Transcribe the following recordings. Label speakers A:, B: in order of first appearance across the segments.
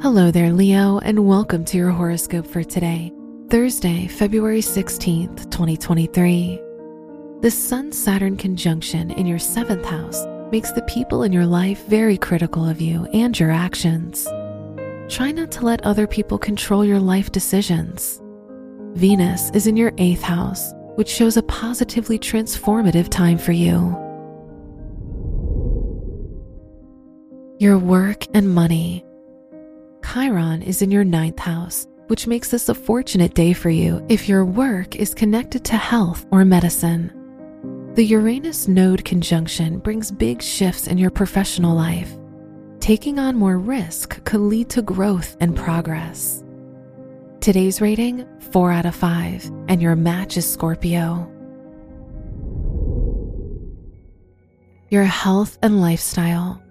A: Hello there, Leo, and welcome to your horoscope for today, Thursday, February 16th, 2023. The Sun Saturn conjunction in your seventh house makes the people in your life very critical of you and your actions. Try not to let other people control your life decisions. Venus is in your eighth house, which shows a positively transformative time for you. Your work and money. Chiron is in your ninth house, which makes this a fortunate day for you if your work is connected to health or medicine. The Uranus node conjunction brings big shifts in your professional life. Taking on more risk could lead to growth and progress. Today's rating 4 out of 5, and your match is Scorpio. Your health and lifestyle.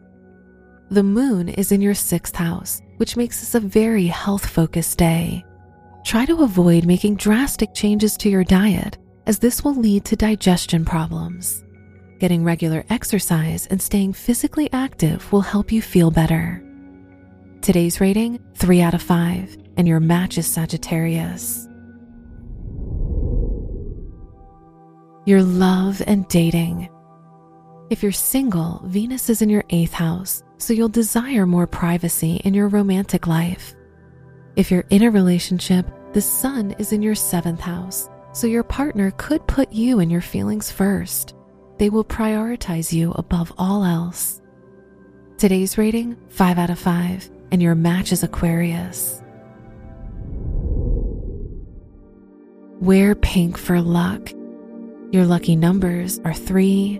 A: The moon is in your sixth house, which makes this a very health focused day. Try to avoid making drastic changes to your diet, as this will lead to digestion problems. Getting regular exercise and staying physically active will help you feel better. Today's rating 3 out of 5, and your match is Sagittarius. Your love and dating. If you're single, Venus is in your eighth house, so you'll desire more privacy in your romantic life. If you're in a relationship, the sun is in your seventh house, so your partner could put you and your feelings first. They will prioritize you above all else. Today's rating 5 out of 5, and your match is Aquarius. Wear pink for luck. Your lucky numbers are 3,